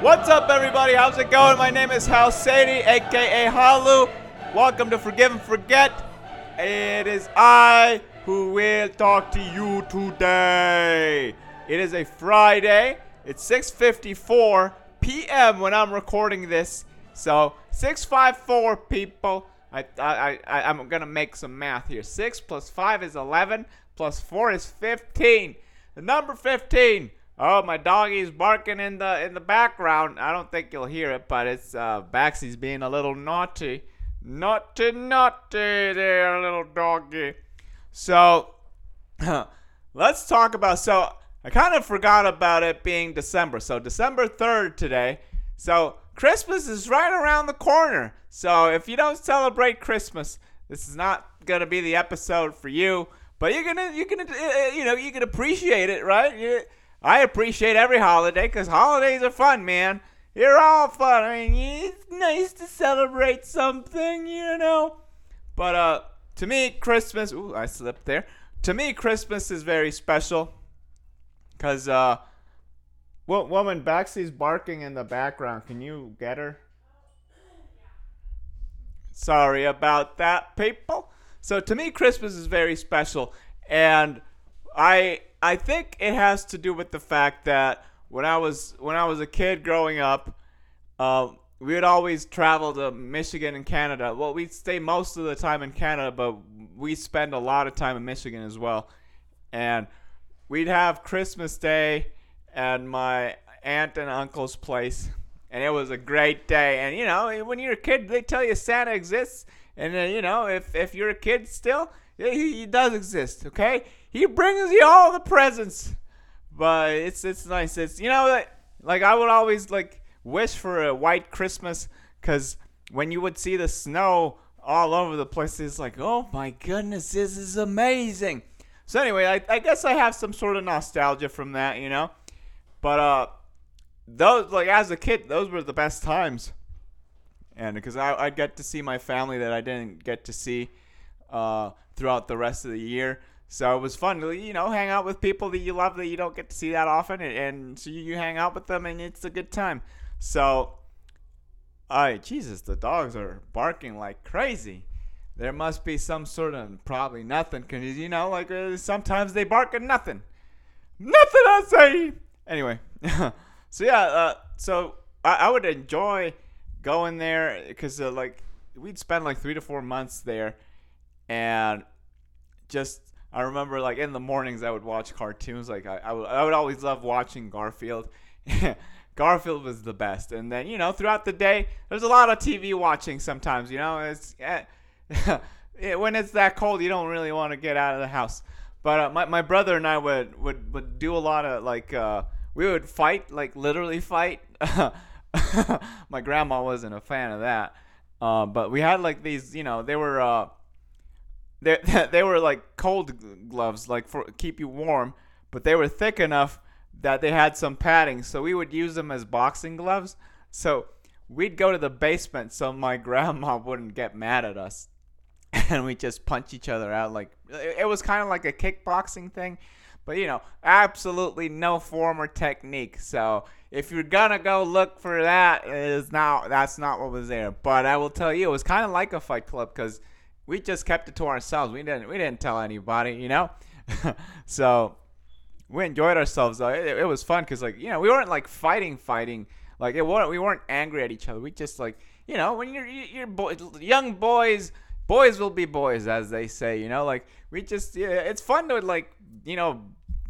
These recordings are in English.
What's up, everybody? How's it going? My name is Hal Sadie, aka Halu. Welcome to Forgive and Forget. It is I who will talk to you today. It is a Friday. It's 6:54 p.m. when I'm recording this. So 654 people. I, I, I'm gonna make some math here. Six plus five is 11. Plus four is 15. The number 15. Oh, my doggy's barking in the in the background. I don't think you'll hear it, but it's uh, being a little naughty, naughty, naughty there, little doggy. So, let's talk about. So, I kind of forgot about it being December. So, December 3rd today. So, Christmas is right around the corner. So, if you don't celebrate Christmas, this is not to be the episode for you. But you're gonna, you're gonna, uh, you know, you can appreciate it, right? You, I appreciate every holiday because holidays are fun, man. You're all fun. I mean, it's nice to celebrate something, you know. But uh, to me, Christmas. Ooh, I slipped there. To me, Christmas is very special because uh, woman Baxy's barking in the background. Can you get her? Sorry about that, people. So to me, Christmas is very special, and I I think it has to do with the fact that when I was when I was a kid growing up, uh, we would always travel to Michigan and Canada. Well, we'd stay most of the time in Canada, but we spend a lot of time in Michigan as well, and we'd have Christmas Day at my aunt and uncle's place, and it was a great day. And you know, when you're a kid, they tell you Santa exists and uh, you know, if if you're a kid still, he, he does exist. Okay, he brings you all the presents, but it's it's nice. It's you know like I would always like wish for a white Christmas because when you would see the snow all over the place, it's like oh my goodness, this is amazing. So anyway, I, I guess I have some sort of nostalgia from that, you know, but uh, those like as a kid, those were the best times and because I I get to see my family that I didn't get to see uh, throughout the rest of the year. So it was fun to you know hang out with people that you love that you don't get to see that often, and, and so you hang out with them, and it's a good time. So, I Jesus, the dogs are barking like crazy. There must be some sort of probably nothing, cause you know like uh, sometimes they bark at nothing, nothing I say. Anyway, so yeah, uh, so I, I would enjoy going there because uh, like we'd spend like three to four months there, and just I remember like in the mornings I would watch cartoons. Like I I would, I would always love watching Garfield. Garfield was the best, and then you know throughout the day there's a lot of TV watching. Sometimes you know it's eh, when it's that cold you don't really want to get out of the house. But uh, my my brother and I would would would do a lot of like uh, we would fight like literally fight. my grandma wasn't a fan of that. Uh, but we had like these, you know, they were uh, they they were like cold gloves, like for keep you warm, but they were thick enough that they had some padding, so we would use them as boxing gloves. So we'd go to the basement so my grandma wouldn't get mad at us, and we just punch each other out. Like it was kind of like a kickboxing thing, but you know, absolutely no form or technique. So if you're gonna go look for that, is not that's not what was there. But I will tell you, it was kind of like a Fight Club because we just kept it to ourselves. We didn't we didn't tell anybody, you know. so we enjoyed ourselves though. It, it was fun because like you know we weren't like fighting fighting like it wasn't we weren't angry at each other. We just like you know when you're you're boy, young boys boys will be boys as they say you know like we just yeah, it's fun to like you know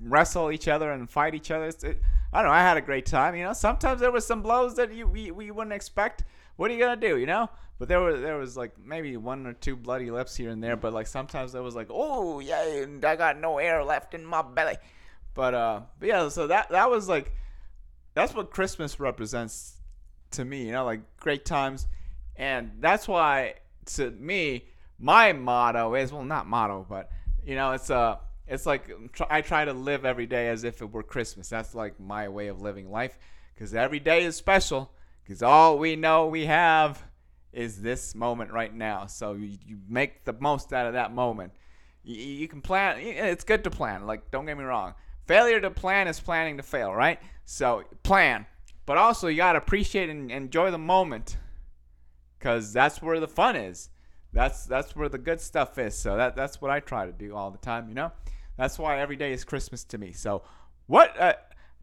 wrestle each other and fight each other. It, I don't know. I had a great time. You know, sometimes there was some blows that you we, we wouldn't expect. What are you gonna do? You know. But there was there was like maybe one or two bloody lips here and there. But like sometimes there was like, oh yeah, I got no air left in my belly. But uh, but yeah. So that that was like, that's what Christmas represents to me. You know, like great times, and that's why to me my motto is well not motto, but you know it's uh it's like um, I try to live every day as if it were Christmas. That's like my way of living life because every day is special because all we know we have is this moment right now. So you, you make the most out of that moment. You, you can plan. It's good to plan. Like don't get me wrong. Failure to plan is planning to fail, right? So plan. but also you gotta appreciate and enjoy the moment, cause that's where the fun is. That's that's where the good stuff is. So that that's what I try to do all the time. You know, that's why every day is Christmas to me. So what? Uh,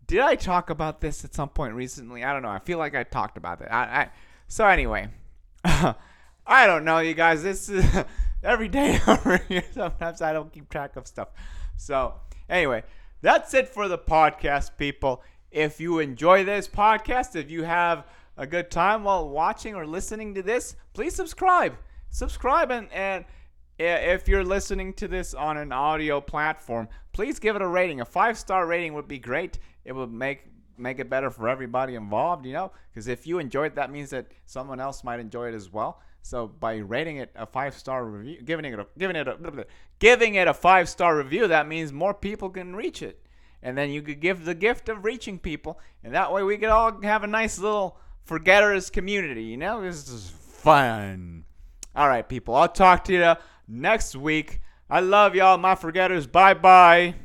did I talk about this at some point recently? I don't know. I feel like I talked about it. I, I so anyway, I don't know, you guys. This is every day over here. Sometimes I don't keep track of stuff. So anyway, that's it for the podcast, people. If you enjoy this podcast, if you have a good time while watching or listening to this, please subscribe. Subscribe and and if you're listening to this on an audio platform, please give it a rating. A five star rating would be great. It would make make it better for everybody involved, you know? Because if you enjoy it, that means that someone else might enjoy it as well. So by rating it a five star review, giving it a giving it a blah, blah, giving it a five star review, that means more people can reach it, and then you could give the gift of reaching people, and that way we could all have a nice little forgetters community. You know, this is fun. All right, people. I'll talk to you next week. I love y'all, my forgetters. Bye bye.